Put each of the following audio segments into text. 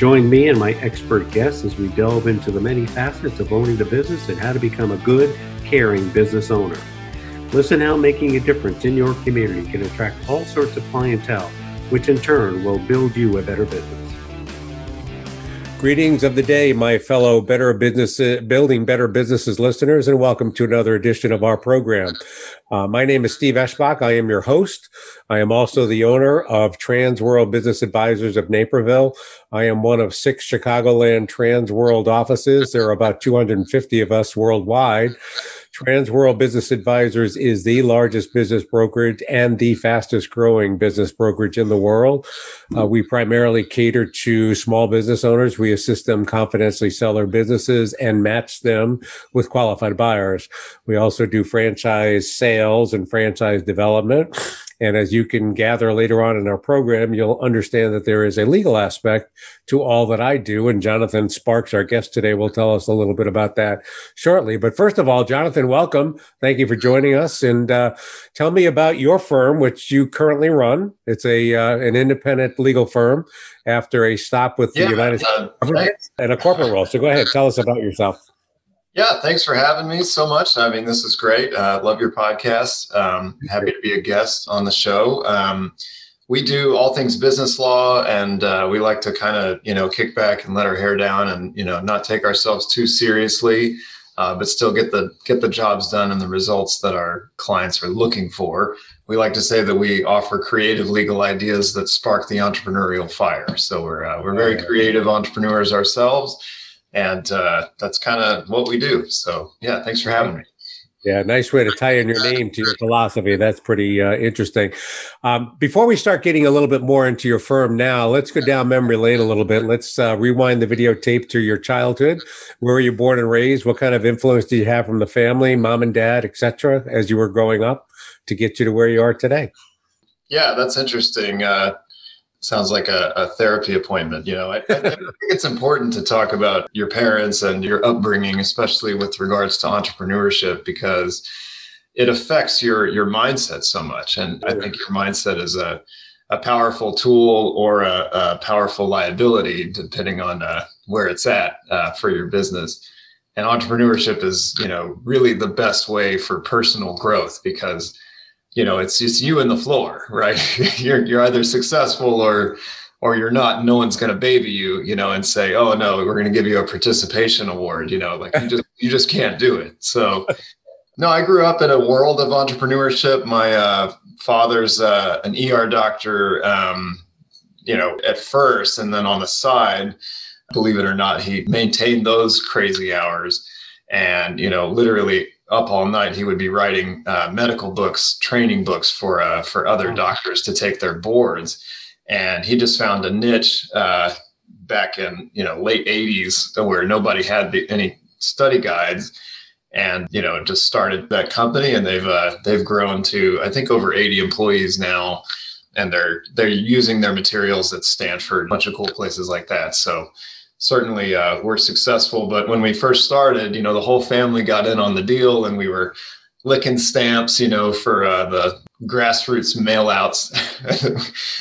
Join me and my expert guests as we delve into the many facets of owning the business and how to become a good, caring business owner. Listen how making a difference in your community can attract all sorts of clientele, which in turn will build you a better business. Greetings of the day, my fellow Better Business Building Better Businesses listeners, and welcome to another edition of our program. Uh, my name is Steve Eschbach. I am your host. I am also the owner of Trans World Business Advisors of Naperville. I am one of six Chicagoland Trans World offices. There are about 250 of us worldwide. Trans World Business Advisors is the largest business brokerage and the fastest growing business brokerage in the world. Uh, we primarily cater to small business owners. We assist them confidentially sell their businesses and match them with qualified buyers. We also do franchise sales and franchise development. And as you can gather later on in our program, you'll understand that there is a legal aspect to all that I do. And Jonathan Sparks, our guest today, will tell us a little bit about that shortly. But first of all, Jonathan, welcome. Thank you for joining us. And uh, tell me about your firm, which you currently run. It's a uh, an independent legal firm after a stop with the yeah, United uh, States and a corporate role. So go ahead, tell us about yourself. Yeah, thanks for having me so much. I mean, this is great. Uh, love your podcast. Um, happy to be a guest on the show. Um, we do all things business law, and uh, we like to kind of you know kick back and let our hair down, and you know not take ourselves too seriously, uh, but still get the get the jobs done and the results that our clients are looking for. We like to say that we offer creative legal ideas that spark the entrepreneurial fire. So we're uh, we're very creative entrepreneurs ourselves and uh, that's kind of what we do. So yeah, thanks for having me. Yeah, nice way to tie in your name to your philosophy. That's pretty uh, interesting. Um, before we start getting a little bit more into your firm now, let's go down memory lane a little bit. Let's uh, rewind the videotape to your childhood. Where were you born and raised? What kind of influence did you have from the family, mom and dad, etc., as you were growing up to get you to where you are today? Yeah, that's interesting. Uh, sounds like a, a, therapy appointment. You know, I, I, think it's important to talk about your parents and your upbringing, especially with regards to entrepreneurship, because it affects your your mindset so much. And I think your mindset is a a powerful tool or a, a powerful liability, depending on uh, where it's at uh, for your business. And entrepreneurship is, you know, really the best way for personal growth because you know it's just you and the floor right? You're you're either successful or or you're not no one's going to baby you you know and say oh no we're going to give you a participation award you know like you just you just can't do it. So no i grew up in a world of entrepreneurship. My uh, father's uh, an er doctor um, you know at first and then on the side believe it or not he maintained those crazy hours and you know literally up all night. He would be writing uh, medical books, training books for uh, for other doctors to take their boards, and he just found a niche uh, back in you know late '80s where nobody had the, any study guides, and you know just started that company, and they've uh, they've grown to I think over 80 employees now. And they're they're using their materials at Stanford, a bunch of cool places like that. So certainly uh, we're successful. But when we first started, you know, the whole family got in on the deal and we were licking stamps, you know, for uh, the grassroots mailouts.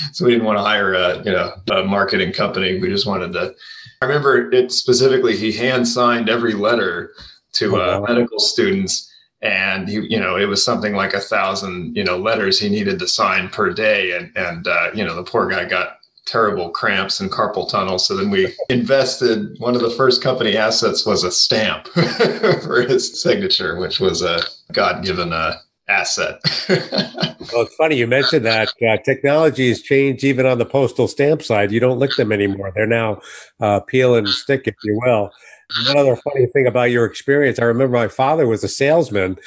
so we didn't want to hire a, you know, a marketing company. We just wanted to, I remember it specifically, he hand signed every letter to uh, oh, wow. medical students. And he, you know, it was something like a thousand, you know, letters he needed to sign per day. And, and, uh, you know, the poor guy got terrible cramps and carpal tunnel. So then we invested. One of the first company assets was a stamp for his signature, which was a God given uh, asset. well, it's funny you mentioned that. Uh, technology has changed even on the postal stamp side. You don't lick them anymore; they're now uh, peel and stick, if you will. Another funny thing about your experience, I remember my father was a salesman,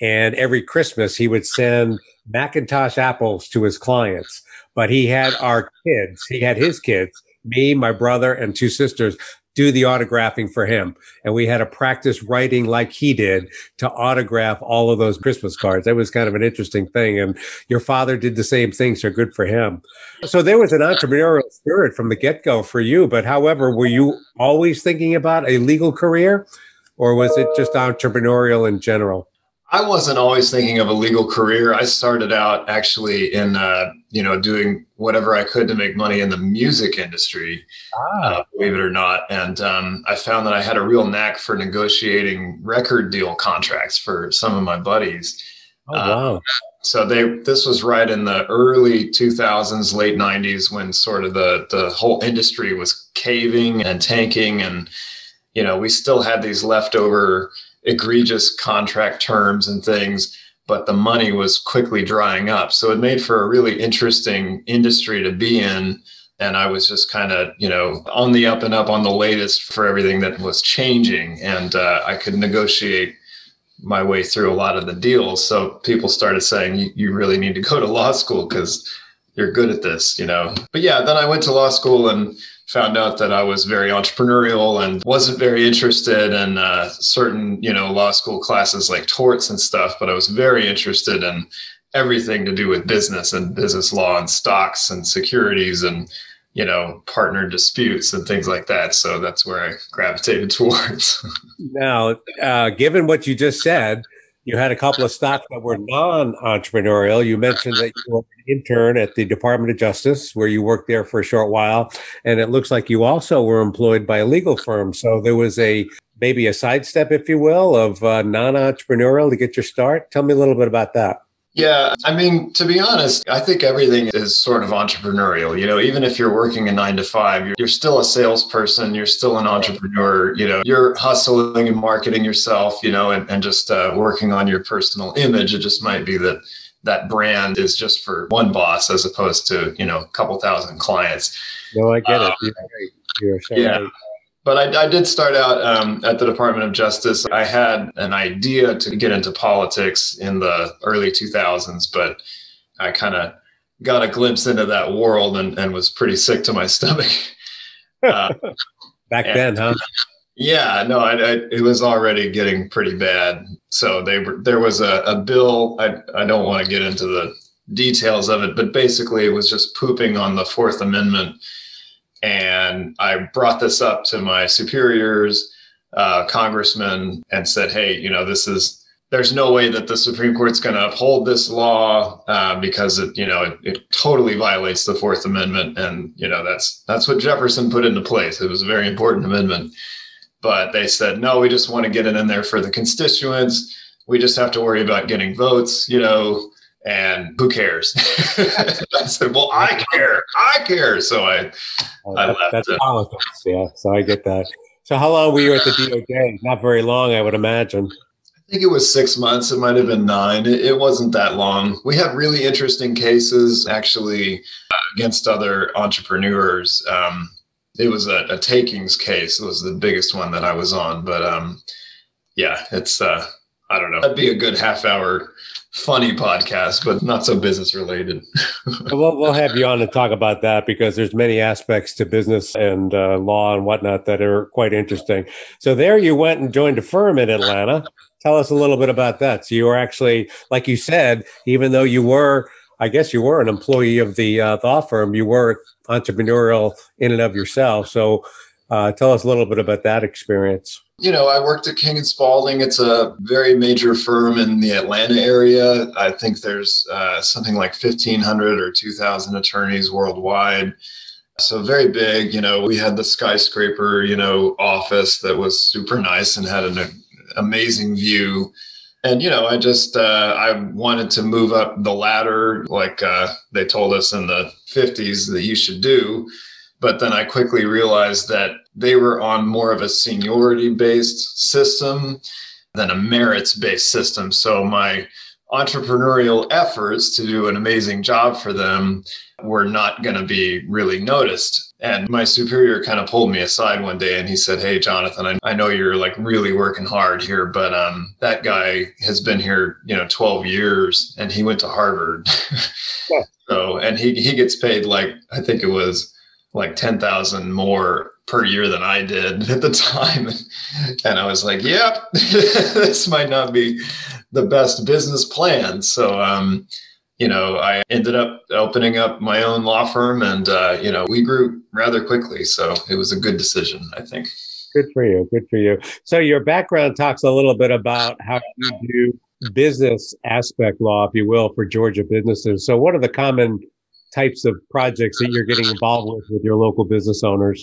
and every Christmas he would send McIntosh apples to his clients. But he had our kids, he had his kids, me, my brother, and two sisters do the autographing for him. And we had to practice writing like he did to autograph all of those Christmas cards. That was kind of an interesting thing. And your father did the same thing. So good for him. So there was an entrepreneurial spirit from the get go for you. But however, were you always thinking about a legal career or was it just entrepreneurial in general? I wasn't always thinking of a legal career. I started out actually in, uh, you know, doing whatever I could to make money in the music industry, ah. uh, believe it or not. And um, I found that I had a real knack for negotiating record deal contracts for some of my buddies. Oh, wow. Uh, so they this was right in the early 2000s late 90s when sort of the the whole industry was caving and tanking and you know we still had these leftover egregious contract terms and things, but the money was quickly drying up. So it made for a really interesting industry to be in. And I was just kind of, you know, on the up and up on the latest for everything that was changing. And uh, I could negotiate my way through a lot of the deals. So people started saying, you, you really need to go to law school because you're good at this, you know. But yeah, then I went to law school and found out that I was very entrepreneurial and wasn't very interested in uh, certain, you know, law school classes like torts and stuff, but I was very interested in everything to do with business and business law and stocks and securities and, you know, partner disputes and things like that. So that's where I gravitated towards. now, uh, given what you just said, you had a couple of stocks that were non-entrepreneurial. You mentioned that you were an intern at the Department of Justice, where you worked there for a short while, and it looks like you also were employed by a legal firm. So there was a maybe a sidestep, if you will, of uh, non-entrepreneurial to get your start. Tell me a little bit about that. Yeah, I mean, to be honest, I think everything is sort of entrepreneurial. You know, even if you're working a nine to five, you're, you're still a salesperson, you're still an entrepreneur. You know, you're hustling and marketing yourself, you know, and, and just uh, working on your personal image. It just might be that that brand is just for one boss as opposed to, you know, a couple thousand clients. No, I get um, it. You're, you're yeah. Right. But I, I, did start out um, at the Department of Justice. I had an idea to get into politics in the early 2000s, but I kind of got a glimpse into that world and, and was pretty sick to my stomach. Uh, Back and, then, huh? Yeah, no, I, I, it was already getting pretty bad. So they were, there was a, a bill. I, I don't want to get into the details of it, but basically it was just pooping on the Fourth Amendment and I brought this up to my superiors, uh, congressmen, and said, hey, you know, this is, there's no way that the Supreme Court's going to uphold this law uh, because it, you know, it, it, totally violates the Fourth Amendment, and you know that's that's what Jefferson put into place. It was a very important amendment, but they said no, we just want to get it in there for the constituents. We just have to worry about getting votes, you know, and who cares? I said, well, I care. I care. So I, oh, I left. That's politics. Yeah. So I get that. So how long were you at the DOJ? Not very long, I would imagine. I think it was six months. It might have been nine. It, it wasn't that long. We had really interesting cases actually uh, against other entrepreneurs. Um, it was a, a, takings case. It was the biggest one that I was on. But um, yeah, it's, uh, I don't know. That'd be a good half hour funny podcast, but not so business related. we'll, we'll have you on to talk about that because there's many aspects to business and uh, law and whatnot that are quite interesting. So there you went and joined a firm in Atlanta. Tell us a little bit about that. So you were actually, like you said, even though you were, I guess you were an employee of the uh, law firm, you were entrepreneurial in and of yourself. So uh, tell us a little bit about that experience you know, I worked at King and Spalding. It's a very major firm in the Atlanta area. I think there's uh, something like 1,500 or 2,000 attorneys worldwide. So very big. You know, we had the skyscraper, you know, office that was super nice and had an amazing view. and you know i just uh, i wanted to move up the ladder like uh, they told us in the 50s that you should do but then i quickly realized that they were on more of a seniority based system than a merits based system so my entrepreneurial efforts to do an amazing job for them were not going to be really noticed. And my superior kind of pulled me aside one day and he said, Hey, Jonathan, I, I know you're like really working hard here, but um, that guy has been here, you know, 12 years and he went to Harvard. yeah. So, and he, he gets paid like, I think it was like 10,000 more per year than I did at the time. And I was like, yep, this might not be the best business plan. So, um, you know, I ended up opening up my own law firm and, uh, you know, we grew rather quickly. So it was a good decision, I think. Good for you. Good for you. So your background talks a little bit about how you do business aspect law, if you will, for Georgia businesses. So what are the common types of projects that you're getting involved with with your local business owners?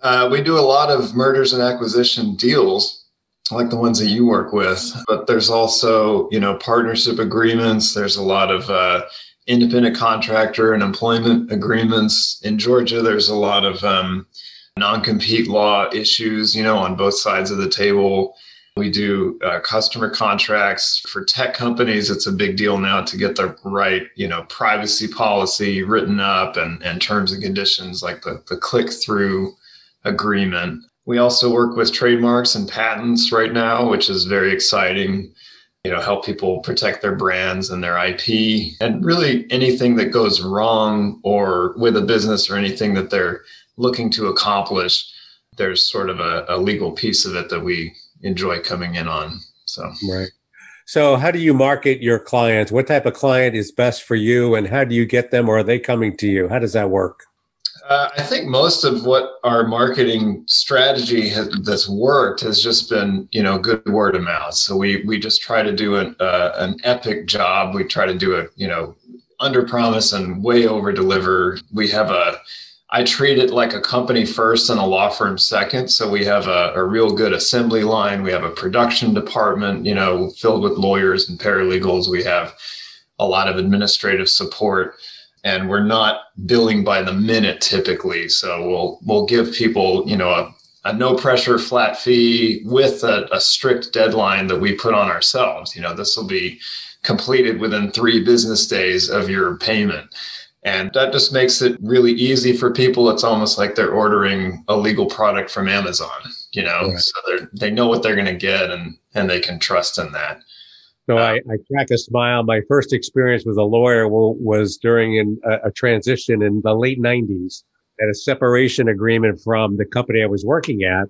Uh, we do a lot of mergers and acquisition deals like the ones that you work with but there's also you know partnership agreements. There's a lot of uh, independent contractor and employment agreements. In georgia there's a lot of um, non-compete law issues you know on both sides of the table we do uh, customer contracts for tech companies it's a big deal now to get the right you know privacy policy written up and, and terms and conditions like the, the click through agreement we also work with trademarks and patents right now, which is very exciting. You know, help people protect their brands and their IP and really anything that goes wrong or with a business or anything that they're looking to accomplish. There's sort of a, a legal piece of it that we enjoy coming in on. So, right. So, how do you market your clients? What type of client is best for you, and how do you get them, or are they coming to you? How does that work? Uh, I think most of what our marketing strategy has, that's worked has just been, you know, good word of mouth. So we we just try to do an uh, an epic job. We try to do a, you know, under promise and way over deliver. We have a I treat it like a company first and a law firm second. So we have a, a real good assembly line. We have a production department, you know, filled with lawyers and paralegals. We have a lot of administrative support and we're not billing by the minute typically. So we'll we'll give people you know a, a no pressure flat fee with a, a strict deadline that we put on ourselves. You know this will be completed within three business days of your payment. And that just makes it really easy for people. It's almost like they're ordering a legal product from Amazon, you know, right. so they they know what they're going to get and, and they can trust in that. So uh, I, I crack a smile. My first experience with a lawyer was during in, a, a transition in the late 90s at a separation agreement from the company I was working at.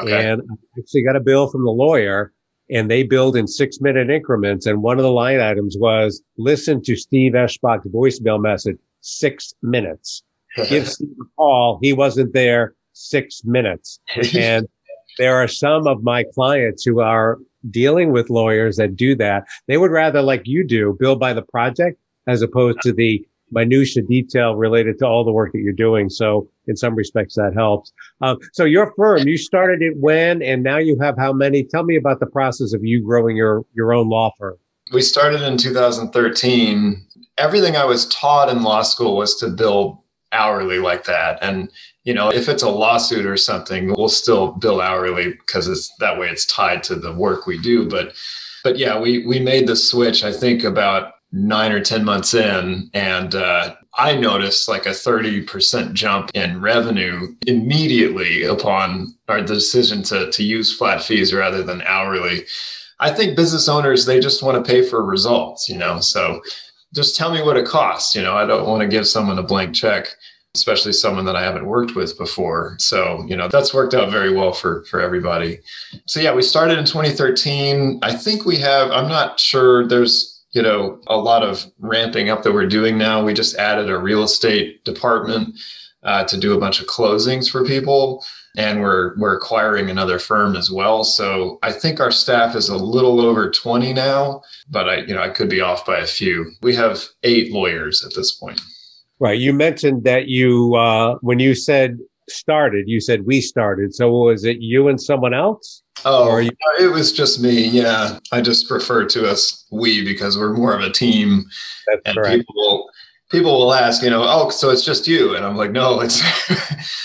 Okay. And I actually got a bill from the lawyer and they billed in six minute increments. And one of the line items was listen to Steve Eschbach's voicemail message, six minutes. Give Steve a call. He wasn't there six minutes. And there are some of my clients who are dealing with lawyers that do that. They would rather, like you do, bill by the project as opposed to the minutia detail related to all the work that you're doing. So in some respects, that helps. Um, so your firm, you started it when, and now you have how many? Tell me about the process of you growing your your own law firm. We started in 2013. Everything I was taught in law school was to bill hourly like that, and you know, if it's a lawsuit or something, we'll still bill hourly because it's that way it's tied to the work we do. But but yeah, we we made the switch, I think about nine or 10 months in. And uh, I noticed like a 30% jump in revenue immediately upon our decision to, to use flat fees rather than hourly. I think business owners, they just want to pay for results, you know? So just tell me what it costs. You know, I don't want to give someone a blank check especially someone that I haven't worked with before. So, you know, that's worked out very well for for everybody. So yeah, we started in 2013. I think we have I'm not sure there's you know a lot of ramping up that we're doing now. We just added a real estate department uh, to do a bunch of closings for people and we're we're acquiring another firm as well. So I think our staff is a little over 20 now, but I you know I could be off by a few. We have 8 lawyers at this point. Right. You mentioned that you, uh, when you said started, you said we started. So was it you and someone else? Oh, you- it was just me. Yeah. I just refer to us we because we're more of a team. That's and correct. people people will ask, you know, oh, so it's just you. And I'm like, no, it's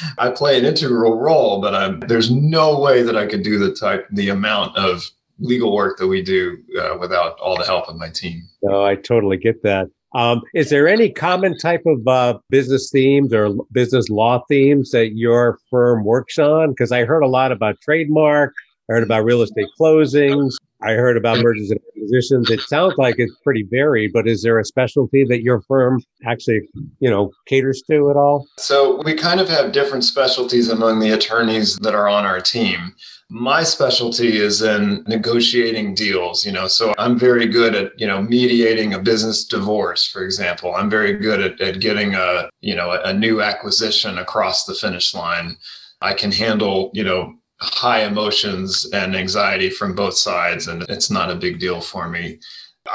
I play an integral role, but I'm there's no way that I could do the type the amount of legal work that we do uh, without all the help of my team. No, I totally get that. Um, is there any common type of uh, business themes or business law themes that your firm works on? Because I heard a lot about trademark, I heard about real estate closings, I heard about mergers and acquisitions. It sounds like it's pretty varied, but is there a specialty that your firm actually, you know, caters to at all? So we kind of have different specialties among the attorneys that are on our team. My specialty is in negotiating deals, you know, so I'm very good at, you know, mediating a business divorce, for example. I'm very good at, at getting a, you know, a, a new acquisition across the finish line. I can handle, you know, high emotions and anxiety from both sides, and it's not a big deal for me.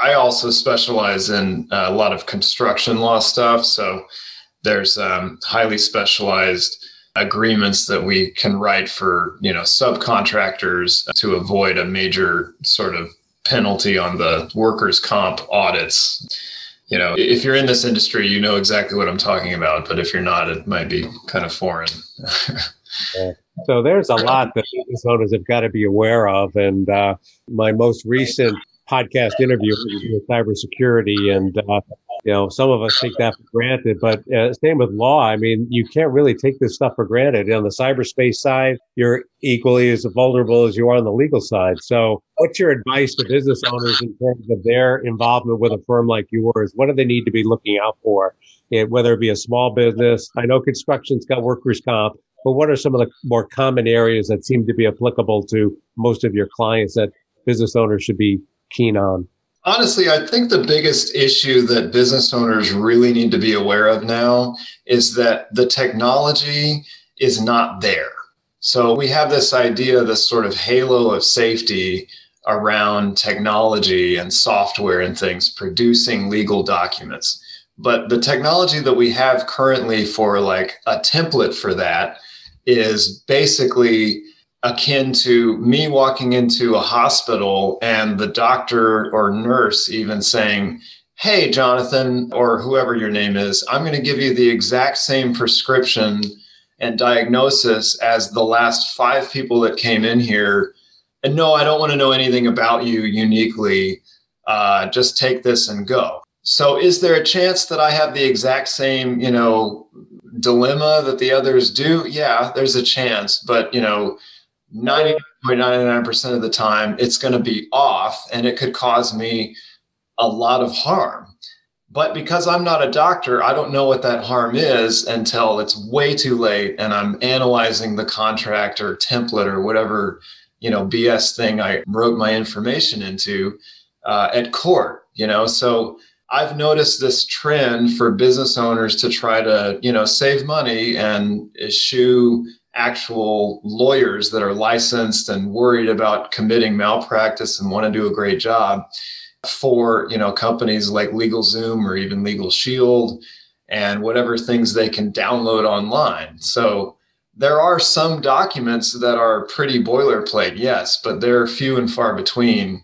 I also specialize in a lot of construction law stuff. So there's um, highly specialized agreements that we can write for you know subcontractors to avoid a major sort of penalty on the workers comp audits you know if you're in this industry you know exactly what i'm talking about but if you're not it might be kind of foreign So there's a lot that business owners have got to be aware of. And uh, my most recent podcast interview with cybersecurity, and uh, you know some of us take that for granted, but uh, same with law. I mean, you can't really take this stuff for granted. On the cyberspace side, you're equally as vulnerable as you are on the legal side. So, what's your advice to business owners in terms of their involvement with a firm like yours? What do they need to be looking out for? It, whether it be a small business, I know construction's got workers' comp, but what are some of the more common areas that seem to be applicable to most of your clients that business owners should be keen on? Honestly, I think the biggest issue that business owners really need to be aware of now is that the technology is not there. So we have this idea, this sort of halo of safety around technology and software and things producing legal documents. But the technology that we have currently for like a template for that is basically akin to me walking into a hospital and the doctor or nurse even saying, Hey, Jonathan, or whoever your name is, I'm going to give you the exact same prescription and diagnosis as the last five people that came in here. And no, I don't want to know anything about you uniquely. Uh, just take this and go. So, is there a chance that I have the exact same, you know, dilemma that the others do? Yeah, there's a chance, but you know, 99.99% of the time, it's going to be off and it could cause me a lot of harm. But because I'm not a doctor, I don't know what that harm is until it's way too late and I'm analyzing the contract or template or whatever, you know, BS thing I wrote my information into uh, at court, you know. So I've noticed this trend for business owners to try to, you know, save money and eschew actual lawyers that are licensed and worried about committing malpractice and want to do a great job for you know companies like LegalZoom or even Legal Shield and whatever things they can download online. So there are some documents that are pretty boilerplate, yes, but they're few and far between.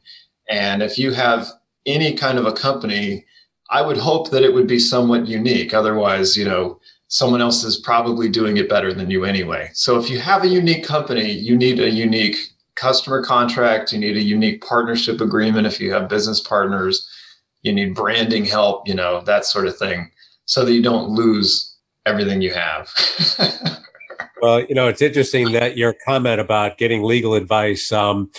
And if you have any kind of a company, I would hope that it would be somewhat unique. Otherwise, you know, someone else is probably doing it better than you anyway. So if you have a unique company, you need a unique customer contract, you need a unique partnership agreement if you have business partners, you need branding help, you know, that sort of thing, so that you don't lose everything you have. well, you know, it's interesting that your comment about getting legal advice. Um,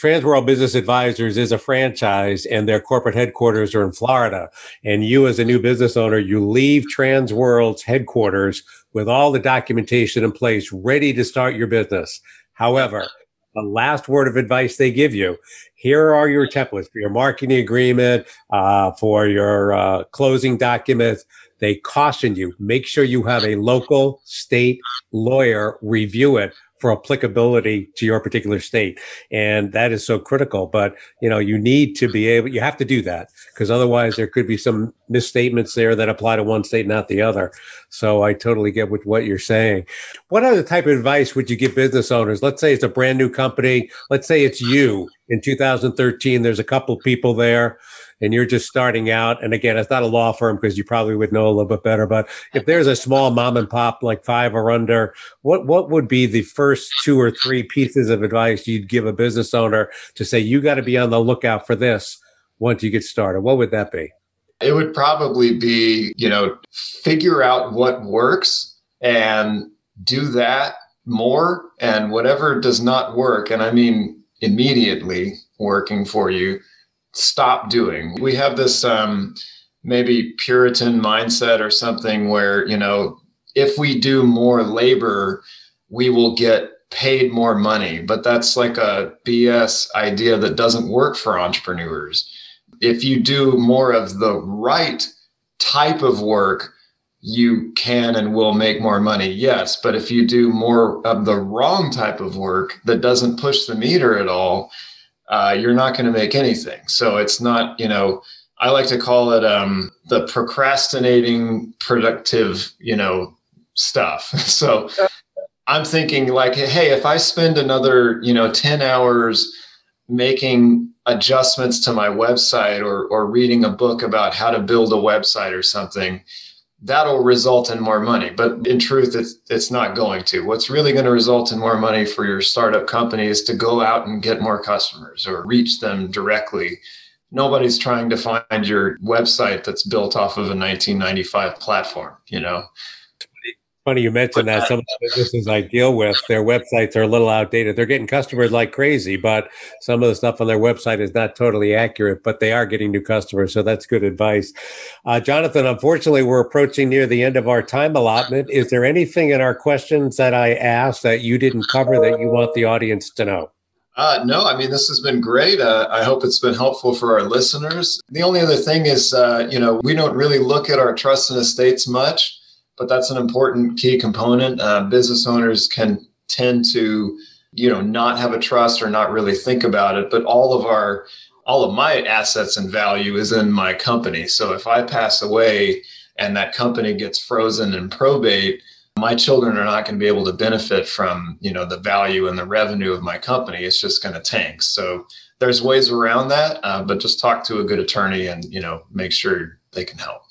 Transworld Business Advisors is a franchise and their corporate headquarters are in Florida. And you, as a new business owner, you leave Transworld's headquarters with all the documentation in place, ready to start your business. However, the last word of advice they give you here are your templates for your marketing agreement, uh, for your uh, closing documents. They caution you make sure you have a local state lawyer review it for applicability to your particular state. And that is so critical. But, you know, you need to be able, you have to do that because otherwise there could be some misstatements there that apply to one state, not the other. So I totally get with what you're saying. What other type of advice would you give business owners? Let's say it's a brand new company. Let's say it's you in 2013. There's a couple people there and you're just starting out, and again, it's not a law firm because you probably would know a little bit better. But if there's a small mom and pop, like five or under, what what would be the first two or three pieces of advice you'd give a business owner to say you got to be on the lookout for this once you get started? What would that be? It would probably be, you know, figure out what works and do that more and whatever does not work and I mean immediately working for you stop doing. We have this um, maybe Puritan mindset or something where, you know, if we do more labor, we will get paid more money. But that's like a BS idea that doesn't work for entrepreneurs. If you do more of the right type of work, you can and will make more money, yes. But if you do more of the wrong type of work that doesn't push the meter at all, uh, you're not going to make anything. So it's not, you know, I like to call it um, the procrastinating productive, you know, stuff. So I'm thinking like, hey, if I spend another, you know, 10 hours making adjustments to my website or, or reading a book about how to build a website or something, that'll result in more money. But in truth, it's, it's not going to. What's really going to result in more money for your startup company is to go out and get more customers or reach them directly. Nobody's trying to find your website that's built off of a 1995 platform, you know? Funny you mentioned that. Some of the businesses I deal with, their websites are a little outdated. They're getting customers like crazy, but some of the stuff on their website is not totally accurate, but they are getting new customers. So that's good advice. Uh, Jonathan, unfortunately, we're approaching near the end of our time allotment. Is there anything in our questions that I asked that you didn't cover that you want the audience to know? Uh, no, I mean, this has been great. Uh, I hope it's been helpful for our listeners. The only other thing is, uh, you know, we don't really look at our trust and estates much but that's an important key component. Uh, business owners can tend to, you know, not have a trust or not really think about it. But all of our, all of my assets and value is in my company. So if I pass away and that company gets frozen in probate, my children are not going to be able to benefit from, you know, the value and the revenue of my company. It's just going to tank. So there's ways around that, uh, but just talk to a good attorney and you know make sure they can help.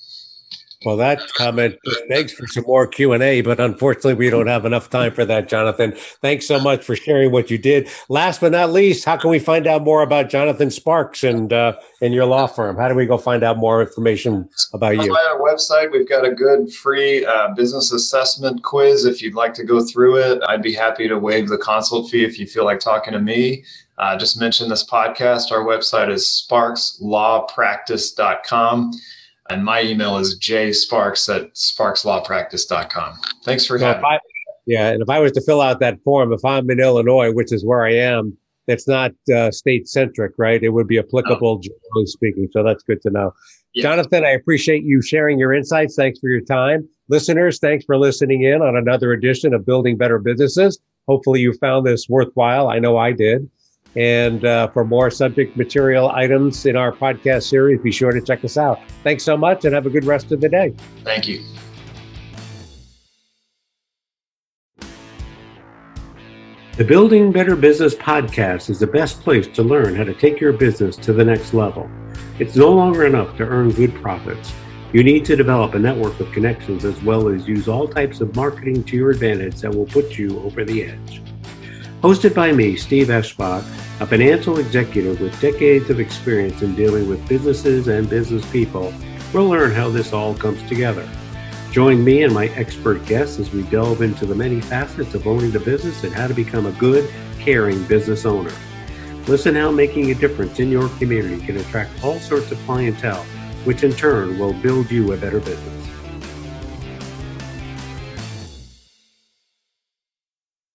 Well, that comment begs for some more Q and A, but unfortunately, we don't have enough time for that, Jonathan. Thanks so much for sharing what you did. Last but not least, how can we find out more about Jonathan Sparks and uh, and your law firm? How do we go find out more information about you? On our website, we've got a good free uh, business assessment quiz. If you'd like to go through it, I'd be happy to waive the consult fee if you feel like talking to me. Uh, just mention this podcast. Our website is sparkslawpractice.com. And my email is jsparks at sparkslawpractice.com. Thanks for having me. Yeah, and if I was to fill out that form, if I'm in Illinois, which is where I am, it's not uh, state centric, right? It would be applicable, no. generally speaking. So that's good to know. Yeah. Jonathan, I appreciate you sharing your insights. Thanks for your time. Listeners, thanks for listening in on another edition of Building Better Businesses. Hopefully, you found this worthwhile. I know I did. And uh, for more subject material items in our podcast series, be sure to check us out. Thanks so much and have a good rest of the day. Thank you. The Building Better Business podcast is the best place to learn how to take your business to the next level. It's no longer enough to earn good profits. You need to develop a network of connections as well as use all types of marketing to your advantage that will put you over the edge. Hosted by me, Steve Eschbach, a financial executive with decades of experience in dealing with businesses and business people, we'll learn how this all comes together. Join me and my expert guests as we delve into the many facets of owning a business and how to become a good, caring business owner. Listen how making a difference in your community can attract all sorts of clientele, which in turn will build you a better business.